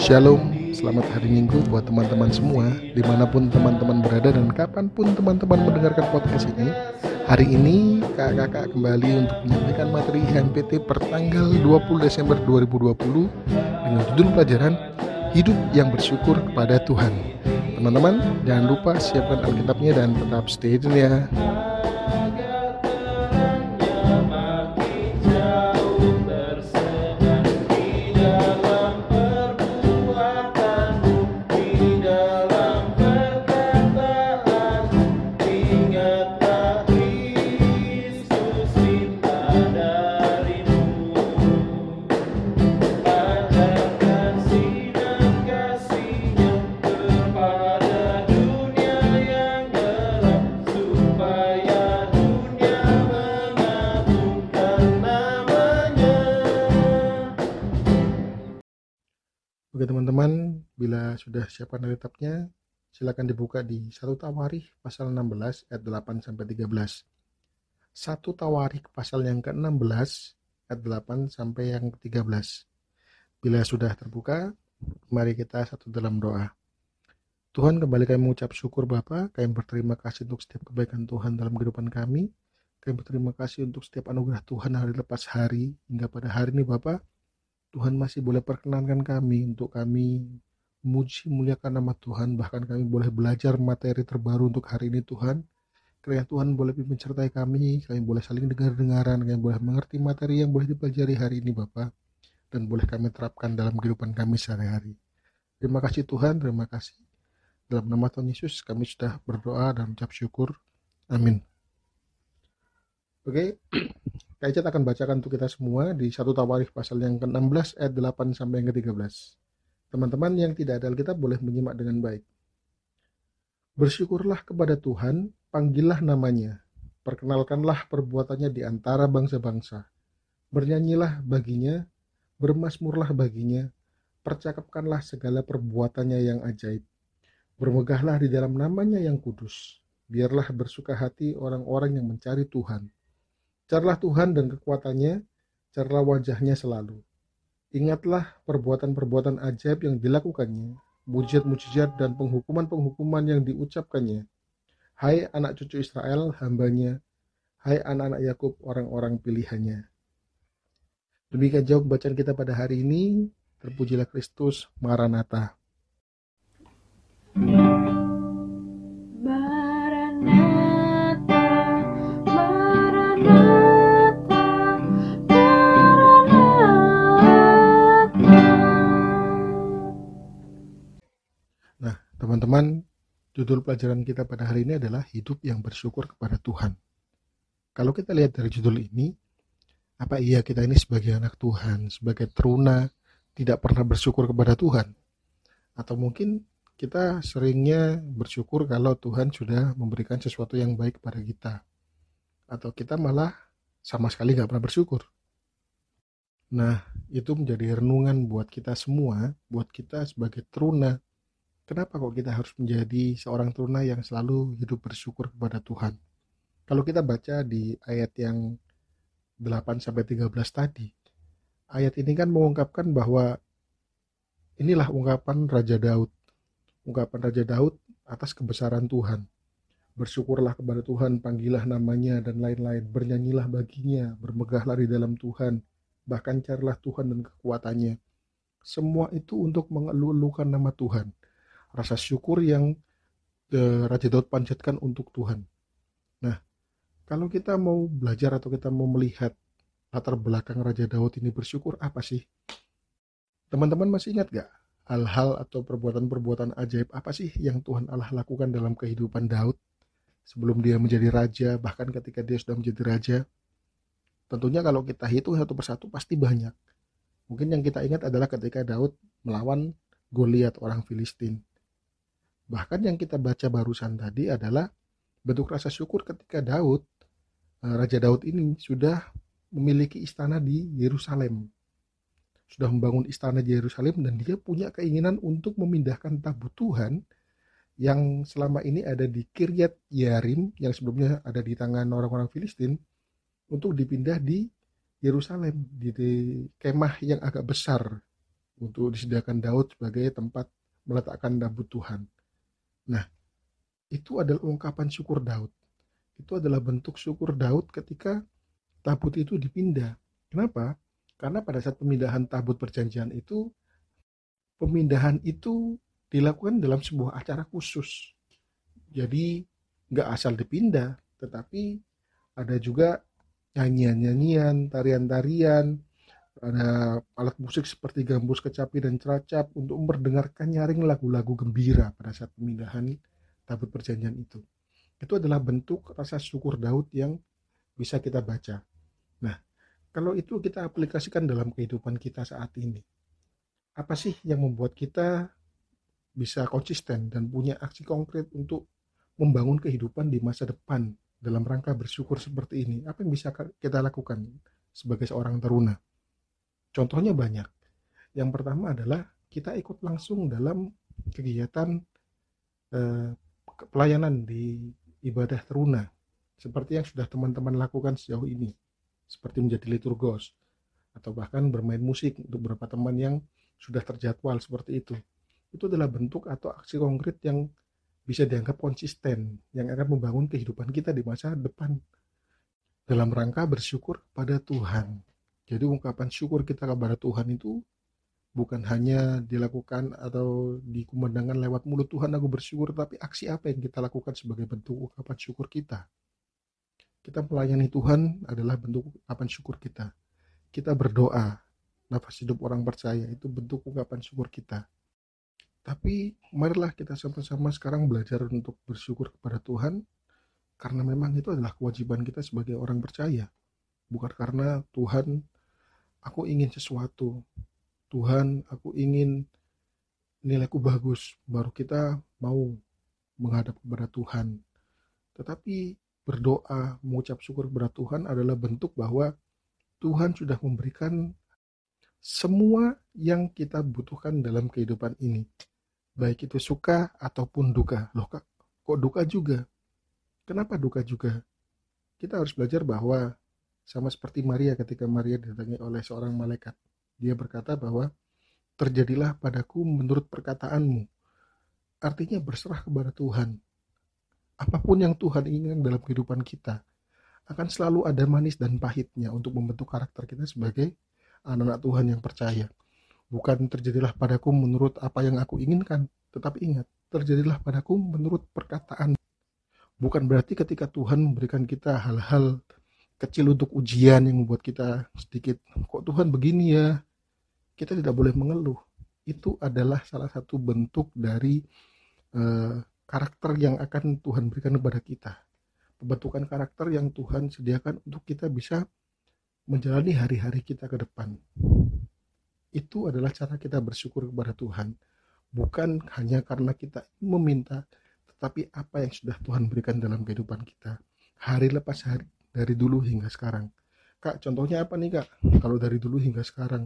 Shalom, selamat hari Minggu buat teman-teman semua Di mana pun teman-teman berada dan kapan pun teman-teman mendengarkan podcast ini. Hari ini kakak-kakak kembali untuk menyampaikan materi HMPT pertanggal 20 Desember 2020 Dengan judul pelajaran Hidup yang bersyukur kepada Tuhan. Teman-teman jangan lupa siapkan Alkitabnya dan tetap stay tune ya Oke teman-teman, bila sudah siapkan Alkitabnya, silakan dibuka di 1 Tawarikh pasal 16 ayat 8 sampai 13. 1 Tawarikh pasal yang ke-16 ayat 8 sampai yang ke-13. Bila sudah terbuka, mari kita satu dalam doa. Tuhan kembali kami mengucap syukur Bapa, kami berterima kasih untuk setiap kebaikan Tuhan dalam kehidupan kami. Kami berterima kasih untuk setiap anugerah Tuhan hari lepas hari hingga pada hari ini Bapak Tuhan masih boleh perkenankan kami untuk kami muji muliakan nama Tuhan. Bahkan kami boleh belajar materi terbaru untuk hari ini Tuhan. Kiranya Tuhan boleh pimpin sertai kami kami boleh saling dengar-dengaran kami boleh mengerti materi yang boleh dipelajari hari ini Bapak. Dan boleh kami terapkan dalam kehidupan kami sehari-hari. Terima kasih Tuhan. Terima kasih. Dalam nama Tuhan Yesus kami sudah berdoa dan ucap syukur. Amin. Oke Kaicat akan bacakan untuk kita semua di satu Tawarikh pasal yang ke-16 ayat 8 sampai yang ke-13. Teman-teman yang tidak ada Alkitab boleh menyimak dengan baik. Bersyukurlah kepada Tuhan, panggillah namanya, perkenalkanlah perbuatannya di antara bangsa-bangsa. Bernyanyilah baginya, bermasmurlah baginya, percakapkanlah segala perbuatannya yang ajaib. Bermegahlah di dalam namanya yang kudus. Biarlah bersuka hati orang-orang yang mencari Tuhan Carilah Tuhan dan kekuatannya, carilah wajahnya selalu. Ingatlah perbuatan-perbuatan ajaib yang dilakukannya, mujizat-mujizat dan penghukuman-penghukuman yang diucapkannya. Hai anak cucu Israel, hambanya, hai anak-anak Yakub, orang-orang pilihannya. Demikian jawab bacaan kita pada hari ini. Terpujilah Kristus, Maranatha. Teman-teman, judul pelajaran kita pada hari ini adalah hidup yang bersyukur kepada Tuhan. Kalau kita lihat dari judul ini, apa iya kita ini sebagai anak Tuhan, sebagai teruna, tidak pernah bersyukur kepada Tuhan? Atau mungkin kita seringnya bersyukur kalau Tuhan sudah memberikan sesuatu yang baik kepada kita. Atau kita malah sama sekali nggak pernah bersyukur. Nah, itu menjadi renungan buat kita semua, buat kita sebagai teruna, Kenapa kok kita harus menjadi seorang teruna yang selalu hidup bersyukur kepada Tuhan? Kalau kita baca di ayat yang 8 sampai 13 tadi, ayat ini kan mengungkapkan bahwa inilah ungkapan Raja Daud. Ungkapan Raja Daud atas kebesaran Tuhan. Bersyukurlah kepada Tuhan, panggillah namanya dan lain-lain. Bernyanyilah baginya, bermegahlah di dalam Tuhan. Bahkan carilah Tuhan dan kekuatannya. Semua itu untuk mengeluh-elukan nama Tuhan rasa syukur yang uh, Raja Daud panjatkan untuk Tuhan. Nah, kalau kita mau belajar atau kita mau melihat latar belakang Raja Daud ini bersyukur apa sih? Teman-teman masih ingat gak hal-hal atau perbuatan-perbuatan ajaib apa sih yang Tuhan Allah lakukan dalam kehidupan Daud sebelum dia menjadi raja, bahkan ketika dia sudah menjadi raja? Tentunya kalau kita hitung satu persatu pasti banyak. Mungkin yang kita ingat adalah ketika Daud melawan Goliat orang Filistin. Bahkan yang kita baca barusan tadi adalah bentuk rasa syukur ketika Daud, eh, Raja Daud ini sudah memiliki istana di Yerusalem. Sudah membangun istana di Yerusalem dan dia punya keinginan untuk memindahkan tabut Tuhan yang selama ini ada di Kiryat Yarim yang sebelumnya ada di tangan orang-orang Filistin untuk dipindah di Yerusalem di, di kemah yang agak besar untuk disediakan Daud sebagai tempat meletakkan tabut Tuhan. Nah, itu adalah ungkapan syukur Daud. Itu adalah bentuk syukur Daud ketika tabut itu dipindah. Kenapa? Karena pada saat pemindahan tabut perjanjian itu, pemindahan itu dilakukan dalam sebuah acara khusus. Jadi nggak asal dipindah, tetapi ada juga nyanyian-nyanyian, tarian-tarian, ada alat musik seperti gambus, kecapi, dan ceracap untuk mendengarkan nyaring lagu-lagu gembira pada saat pemindahan tabut perjanjian itu. Itu adalah bentuk rasa syukur Daud yang bisa kita baca. Nah, kalau itu kita aplikasikan dalam kehidupan kita saat ini, apa sih yang membuat kita bisa konsisten dan punya aksi konkret untuk membangun kehidupan di masa depan dalam rangka bersyukur seperti ini? Apa yang bisa kita lakukan sebagai seorang teruna? Contohnya banyak. Yang pertama adalah kita ikut langsung dalam kegiatan eh, pelayanan di ibadah teruna. Seperti yang sudah teman-teman lakukan sejauh ini. Seperti menjadi liturgos. Atau bahkan bermain musik untuk beberapa teman yang sudah terjadwal seperti itu. Itu adalah bentuk atau aksi konkret yang bisa dianggap konsisten. Yang akan membangun kehidupan kita di masa depan. Dalam rangka bersyukur pada Tuhan jadi ungkapan syukur kita kepada Tuhan itu bukan hanya dilakukan atau dikumandangkan lewat mulut Tuhan aku bersyukur, tapi aksi apa yang kita lakukan sebagai bentuk ungkapan syukur kita. Kita melayani Tuhan adalah bentuk ungkapan syukur kita. Kita berdoa, nafas hidup orang percaya itu bentuk ungkapan syukur kita. Tapi marilah kita sama-sama sekarang belajar untuk bersyukur kepada Tuhan karena memang itu adalah kewajiban kita sebagai orang percaya. Bukan karena Tuhan aku ingin sesuatu. Tuhan aku ingin nilaiku bagus. Baru kita mau menghadap kepada Tuhan. Tetapi berdoa mengucap syukur kepada Tuhan adalah bentuk bahwa Tuhan sudah memberikan semua yang kita butuhkan dalam kehidupan ini. Baik itu suka ataupun duka. Loh kak kok duka juga? Kenapa duka juga? Kita harus belajar bahwa sama seperti Maria ketika Maria didatangi oleh seorang malaikat. Dia berkata bahwa terjadilah padaku menurut perkataanmu. Artinya berserah kepada Tuhan. Apa pun yang Tuhan inginkan dalam kehidupan kita, akan selalu ada manis dan pahitnya untuk membentuk karakter kita sebagai anak-anak Tuhan yang percaya. Bukan terjadilah padaku menurut apa yang aku inginkan, tetapi ingat, terjadilah padaku menurut perkataan. Bukan berarti ketika Tuhan memberikan kita hal-hal kecil untuk ujian yang membuat kita sedikit kok Tuhan begini ya? Kita tidak boleh mengeluh. Itu adalah salah satu bentuk dari uh, karakter yang akan Tuhan berikan kepada kita. Pembentukan karakter yang Tuhan sediakan untuk kita bisa menjalani hari-hari kita ke depan. Itu adalah cara kita bersyukur kepada Tuhan. Bukan hanya karena kita meminta tetapi apa yang sudah Tuhan berikan dalam kehidupan kita. Hari lepas hari dari dulu hingga sekarang. Kak, contohnya apa nih kak? Kalau dari dulu hingga sekarang.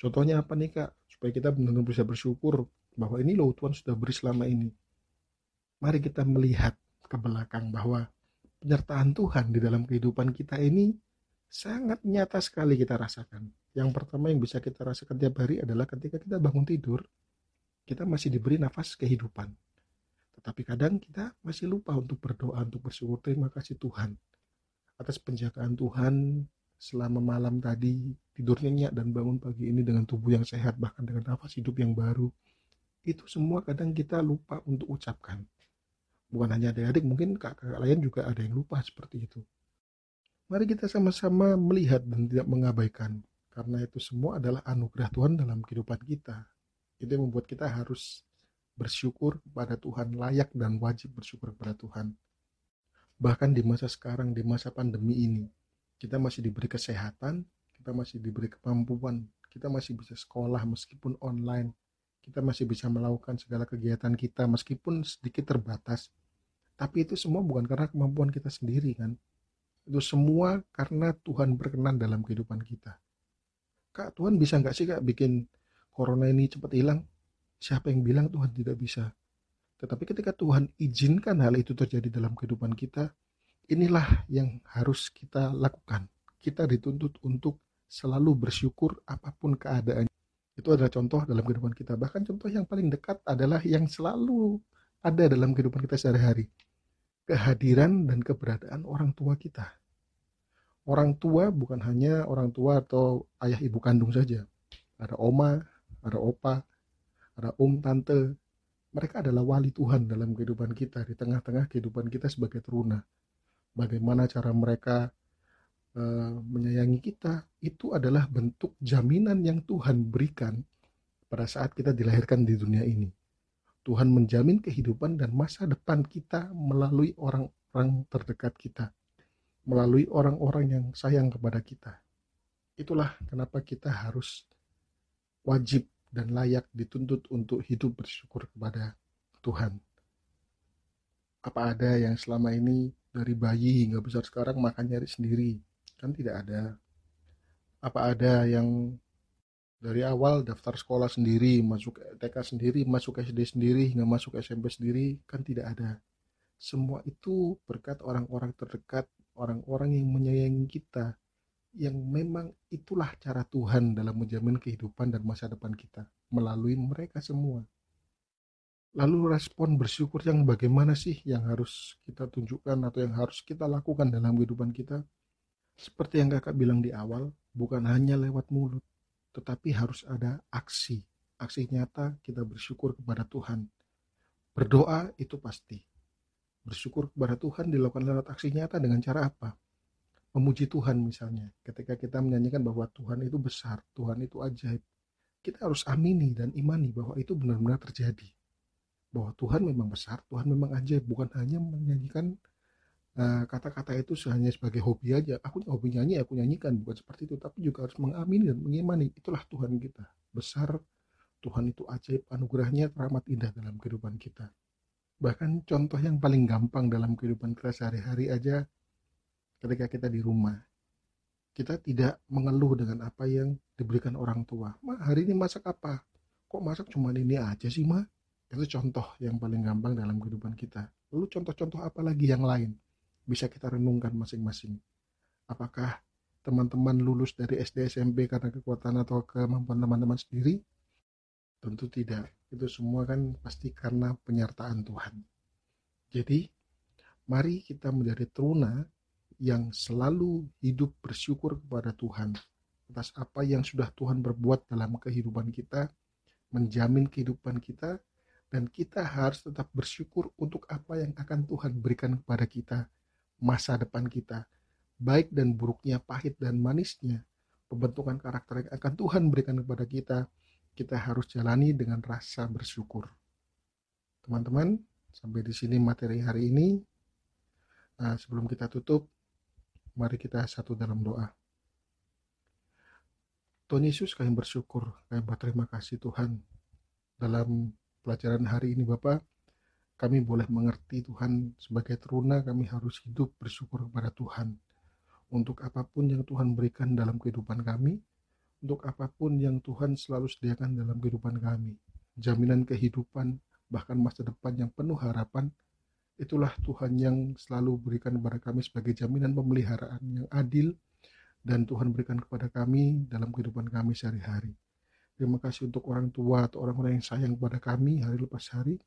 Contohnya apa nih kak? Supaya kita benar-benar bisa bersyukur bahwa ini loh Tuhan sudah beri selama ini. Mari kita melihat ke belakang bahwa penyertaan Tuhan di dalam kehidupan kita ini sangat nyata sekali kita rasakan. Yang pertama yang bisa kita rasakan tiap hari adalah ketika kita bangun tidur, kita masih diberi nafas kehidupan. Tetapi kadang kita masih lupa untuk berdoa, untuk bersyukur. Terima kasih Tuhan atas penjagaan Tuhan selama malam tadi tidur nyenyak dan bangun pagi ini dengan tubuh yang sehat bahkan dengan nafas hidup yang baru. Itu semua kadang kita lupa untuk ucapkan. Bukan hanya adik-adik mungkin kakak lain juga ada yang lupa seperti itu. Mari kita sama-sama melihat dan tidak mengabaikan karena itu semua adalah anugerah Tuhan dalam kehidupan kita. Itu yang membuat kita harus bersyukur kepada Tuhan layak dan wajib bersyukur kepada Tuhan bahkan di masa sekarang di masa pandemi ini kita masih diberi kesehatan kita masih diberi kemampuan kita masih bisa sekolah meskipun online kita masih bisa melakukan segala kegiatan kita meskipun sedikit terbatas. Tapi itu semua bukan karena kemampuan kita sendiri kan? Itu semua karena Tuhan berkenan dalam kehidupan kita. Kak Tuhan bisa nggak sih kak bikin corona ini cepat hilang? Siapa yang bilang Tuhan tidak bisa tetapi ketika Tuhan izinkan hal itu terjadi dalam kehidupan kita, inilah yang harus kita lakukan. Kita dituntut untuk selalu bersyukur apa pun keadaan. Itu adalah contoh dalam kehidupan kita. Bahkan contoh yang paling dekat adalah yang selalu ada dalam kehidupan kita sehari-hari. Kehadiran dan keberadaan orang tua kita. Orang tua bukan hanya orang tua atau ayah ibu kandung saja. Ada oma, ada opa, ada om, tante. Mereka adalah wali Tuhan dalam kehidupan kita, di tengah-tengah kehidupan kita sebagai teruna. Bagaimana cara mereka uh, menyayangi kita, itu adalah bentuk jaminan yang Tuhan berikan pada saat kita dilahirkan di dunia ini. Tuhan menjamin kehidupan dan masa depan kita melalui orang-orang terdekat kita melalui orang-orang yang sayang kepada kita. Itulah kenapa kita harus wajib dan layak dituntut untuk hidup bersyukur kepada Tuhan. Apa ada yang selama ini dari bayi hingga besar sekarang makan nyari sendiri? Kan tidak ada. Apa ada yang dari awal daftar sekolah sendiri, masuk TK sendiri, masuk SD sendiri, hingga masuk SMP sendiri? Kan tidak ada. Semua itu berkat orang-orang terdekat orang-orang yang menyayangi kita, yang memang itulah cara Tuhan dalam menjamin kehidupan dan masa depan kita melalui mereka semua. Lalu respon bersyukur yang bagaimana sih yang harus kita tunjukkan atau yang harus kita lakukan dalam kehidupan kita? Seperti yang kakak bilang di awal, bukan hanya lewat mulut, tetapi harus ada aksi. Aksi nyata kita bersyukur kepada Tuhan. Berdoa itu pasti, Bersyukur kepada Tuhan dilakukan lewat aksi nyata dengan cara apa? Memuji Tuhan misalnya. Ketika kita menyanyikan bahwa Tuhan itu besar, Tuhan itu ajaib. Kita harus amini dan imani bahwa itu benar-benar terjadi. Bahwa Tuhan memang besar, Tuhan memang ajaib. Bukan hanya menyanyikan eh, kata-kata uh, itu hanya sebagai hobi aja. Aku hobi nyanyi, aku nyanyikan. Bukan seperti itu. Tapi juga harus mengamini dan mengimani. Itulah Tuhan kita. Besar, Tuhan itu ajaib. Anugerahnya teramat indah dalam kehidupan kita. Bahkan contoh yang paling gampang dalam kehidupan kita sehari-hari aja ketika kita di rumah. Kita tidak mengeluh dengan apa yang diberikan orang tua. Ma, hari ini masak apa? Kok masak cuma ini aja sih, Ma? Itu contoh yang paling gampang dalam kehidupan kita. Lalu contoh-contoh apa lagi yang lain? Bisa kita renungkan masing-masing. Apakah teman-teman lulus dari SD SMP karena kekuatan atau kemampuan teman-teman sendiri? Tentu tidak itu semua kan pasti karena penyertaan Tuhan. Jadi, mari kita menjadi teruna yang selalu hidup bersyukur kepada Tuhan atas apa yang sudah Tuhan berbuat dalam kehidupan kita, menjamin kehidupan kita, dan kita harus tetap bersyukur untuk apa yang akan Tuhan berikan kepada kita, masa depan kita, baik dan buruknya, pahit dan manisnya, pembentukan karakter yang akan Tuhan berikan kepada kita, kita harus jalani dengan rasa bersyukur. Teman-teman, sampai di sini materi hari ini. Nah, sebelum kita tutup, mari kita satu dalam doa. Tuhan Yesus kami bersyukur, kami berterima kasih Tuhan. Dalam pelajaran hari ini Bapak, kami boleh mengerti Tuhan sebagai teruna kami harus hidup bersyukur kepada Tuhan. Untuk apa pun yang Tuhan berikan dalam kehidupan kami, untuk apa pun yang Tuhan selalu sediakan dalam kehidupan kami. Jaminan kehidupan, bahkan masa depan yang penuh harapan, itulah Tuhan yang selalu berikan kepada kami sebagai jaminan pemeliharaan yang adil dan Tuhan berikan kepada kami dalam kehidupan kami sehari-hari. Terima kasih untuk orang tua atau orang-orang yang sayang kepada kami hari lepas hari.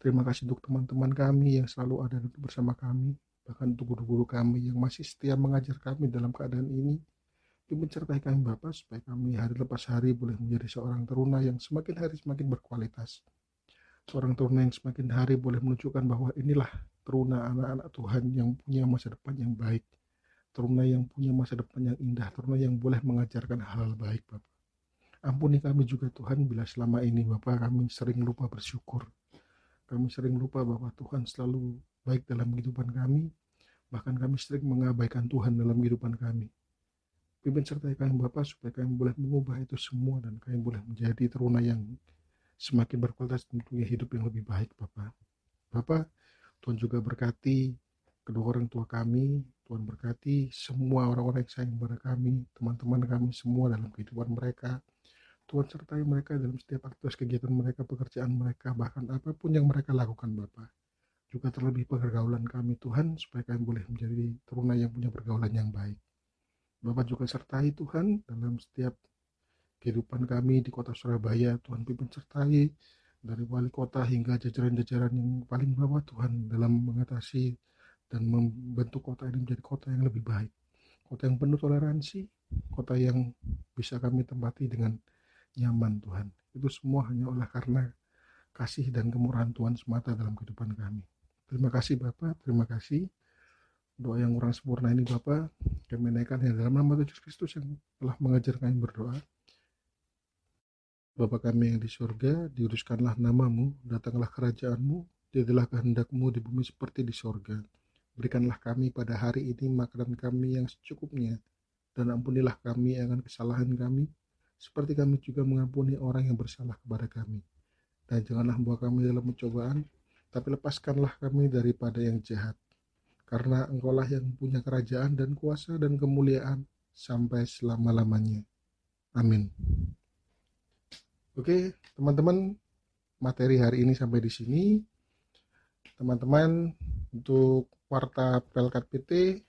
Terima kasih untuk teman-teman kami yang selalu ada bersama kami, bahkan untuk guru-guru kami yang masih setia mengajar kami dalam keadaan ini. Pimpin sertai kami Bapak supaya kami hari lepas hari boleh menjadi seorang teruna yang semakin hari semakin berkualitas. Seorang teruna yang semakin hari boleh menunjukkan bahwa inilah teruna anak-anak Tuhan yang punya masa depan yang baik. Teruna yang punya masa depan yang indah. Teruna yang boleh mengajarkan hal-hal baik Bapak. Ampuni kami juga Tuhan bila selama ini Bapak kami sering lupa bersyukur. Kami sering lupa bahwa Tuhan selalu baik dalam kehidupan kami. Bahkan kami sering mengabaikan Tuhan dalam kehidupan kami. Pimpin sertai kami Bapak supaya kami boleh mengubah itu semua dan kami boleh menjadi teruna yang semakin berkualitas tentunya hidup yang lebih baik Bapak. Bapak, Tuhan juga berkati kedua orang tua kami, Tuhan berkati semua orang-orang yang sayang kepada kami, teman-teman kami semua dalam kehidupan mereka. Tuhan sertai mereka dalam setiap aktivitas kegiatan mereka, pekerjaan mereka, bahkan apa pun yang mereka lakukan Bapak. Juga terlebih pergaulan kami Tuhan, supaya kami boleh menjadi teruna yang punya pergaulan yang baik. Bapak juga sertai Tuhan dalam setiap kehidupan kami di kota Surabaya. Tuhan pimpin sertai dari wali kota hingga jajaran-jajaran yang paling bawah Tuhan dalam mengatasi dan membentuk kota ini menjadi kota yang lebih baik. Kota yang penuh toleransi, kota yang bisa kami tempati dengan nyaman Tuhan. Itu semua hanya oleh karena kasih dan kemurahan Tuhan semata dalam kehidupan kami. Terima kasih Bapak, terima kasih. Doa yang kurang sempurna ini Bapak, kami naikkan dalam nama Tuhan Yesus Kristus yang telah mengajar kami berdoa. Bapa kami yang di surga, diuruskanlah namamu, datanglah kerajaanmu, jadilah kehendakmu di bumi seperti di surga. Berikanlah kami pada hari ini makanan kami yang secukupnya, dan ampunilah kami akan kesalahan kami, seperti kami juga mengampuni orang yang bersalah kepada kami. Dan janganlah membawa kami dalam pencobaan, tapi lepaskanlah kami daripada yang jahat. Karena engkaulah yang punya kerajaan dan kuasa dan kemuliaan sampai selama-lamanya. Amin. Oke, teman-teman, materi hari ini sampai di sini. Teman-teman, untuk Warta Pelkat PT,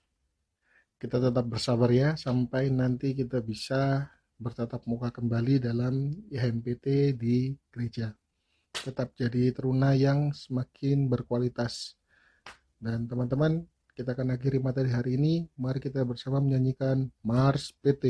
kita tetap bersabar ya, sampai nanti kita bisa bertatap muka kembali dalam IHMPT di gereja. Tetap jadi teruna yang semakin berkualitas. Dan teman-teman, kita akan akhiri materi hari ini. Mari kita bersama menyanyikan Mars PT.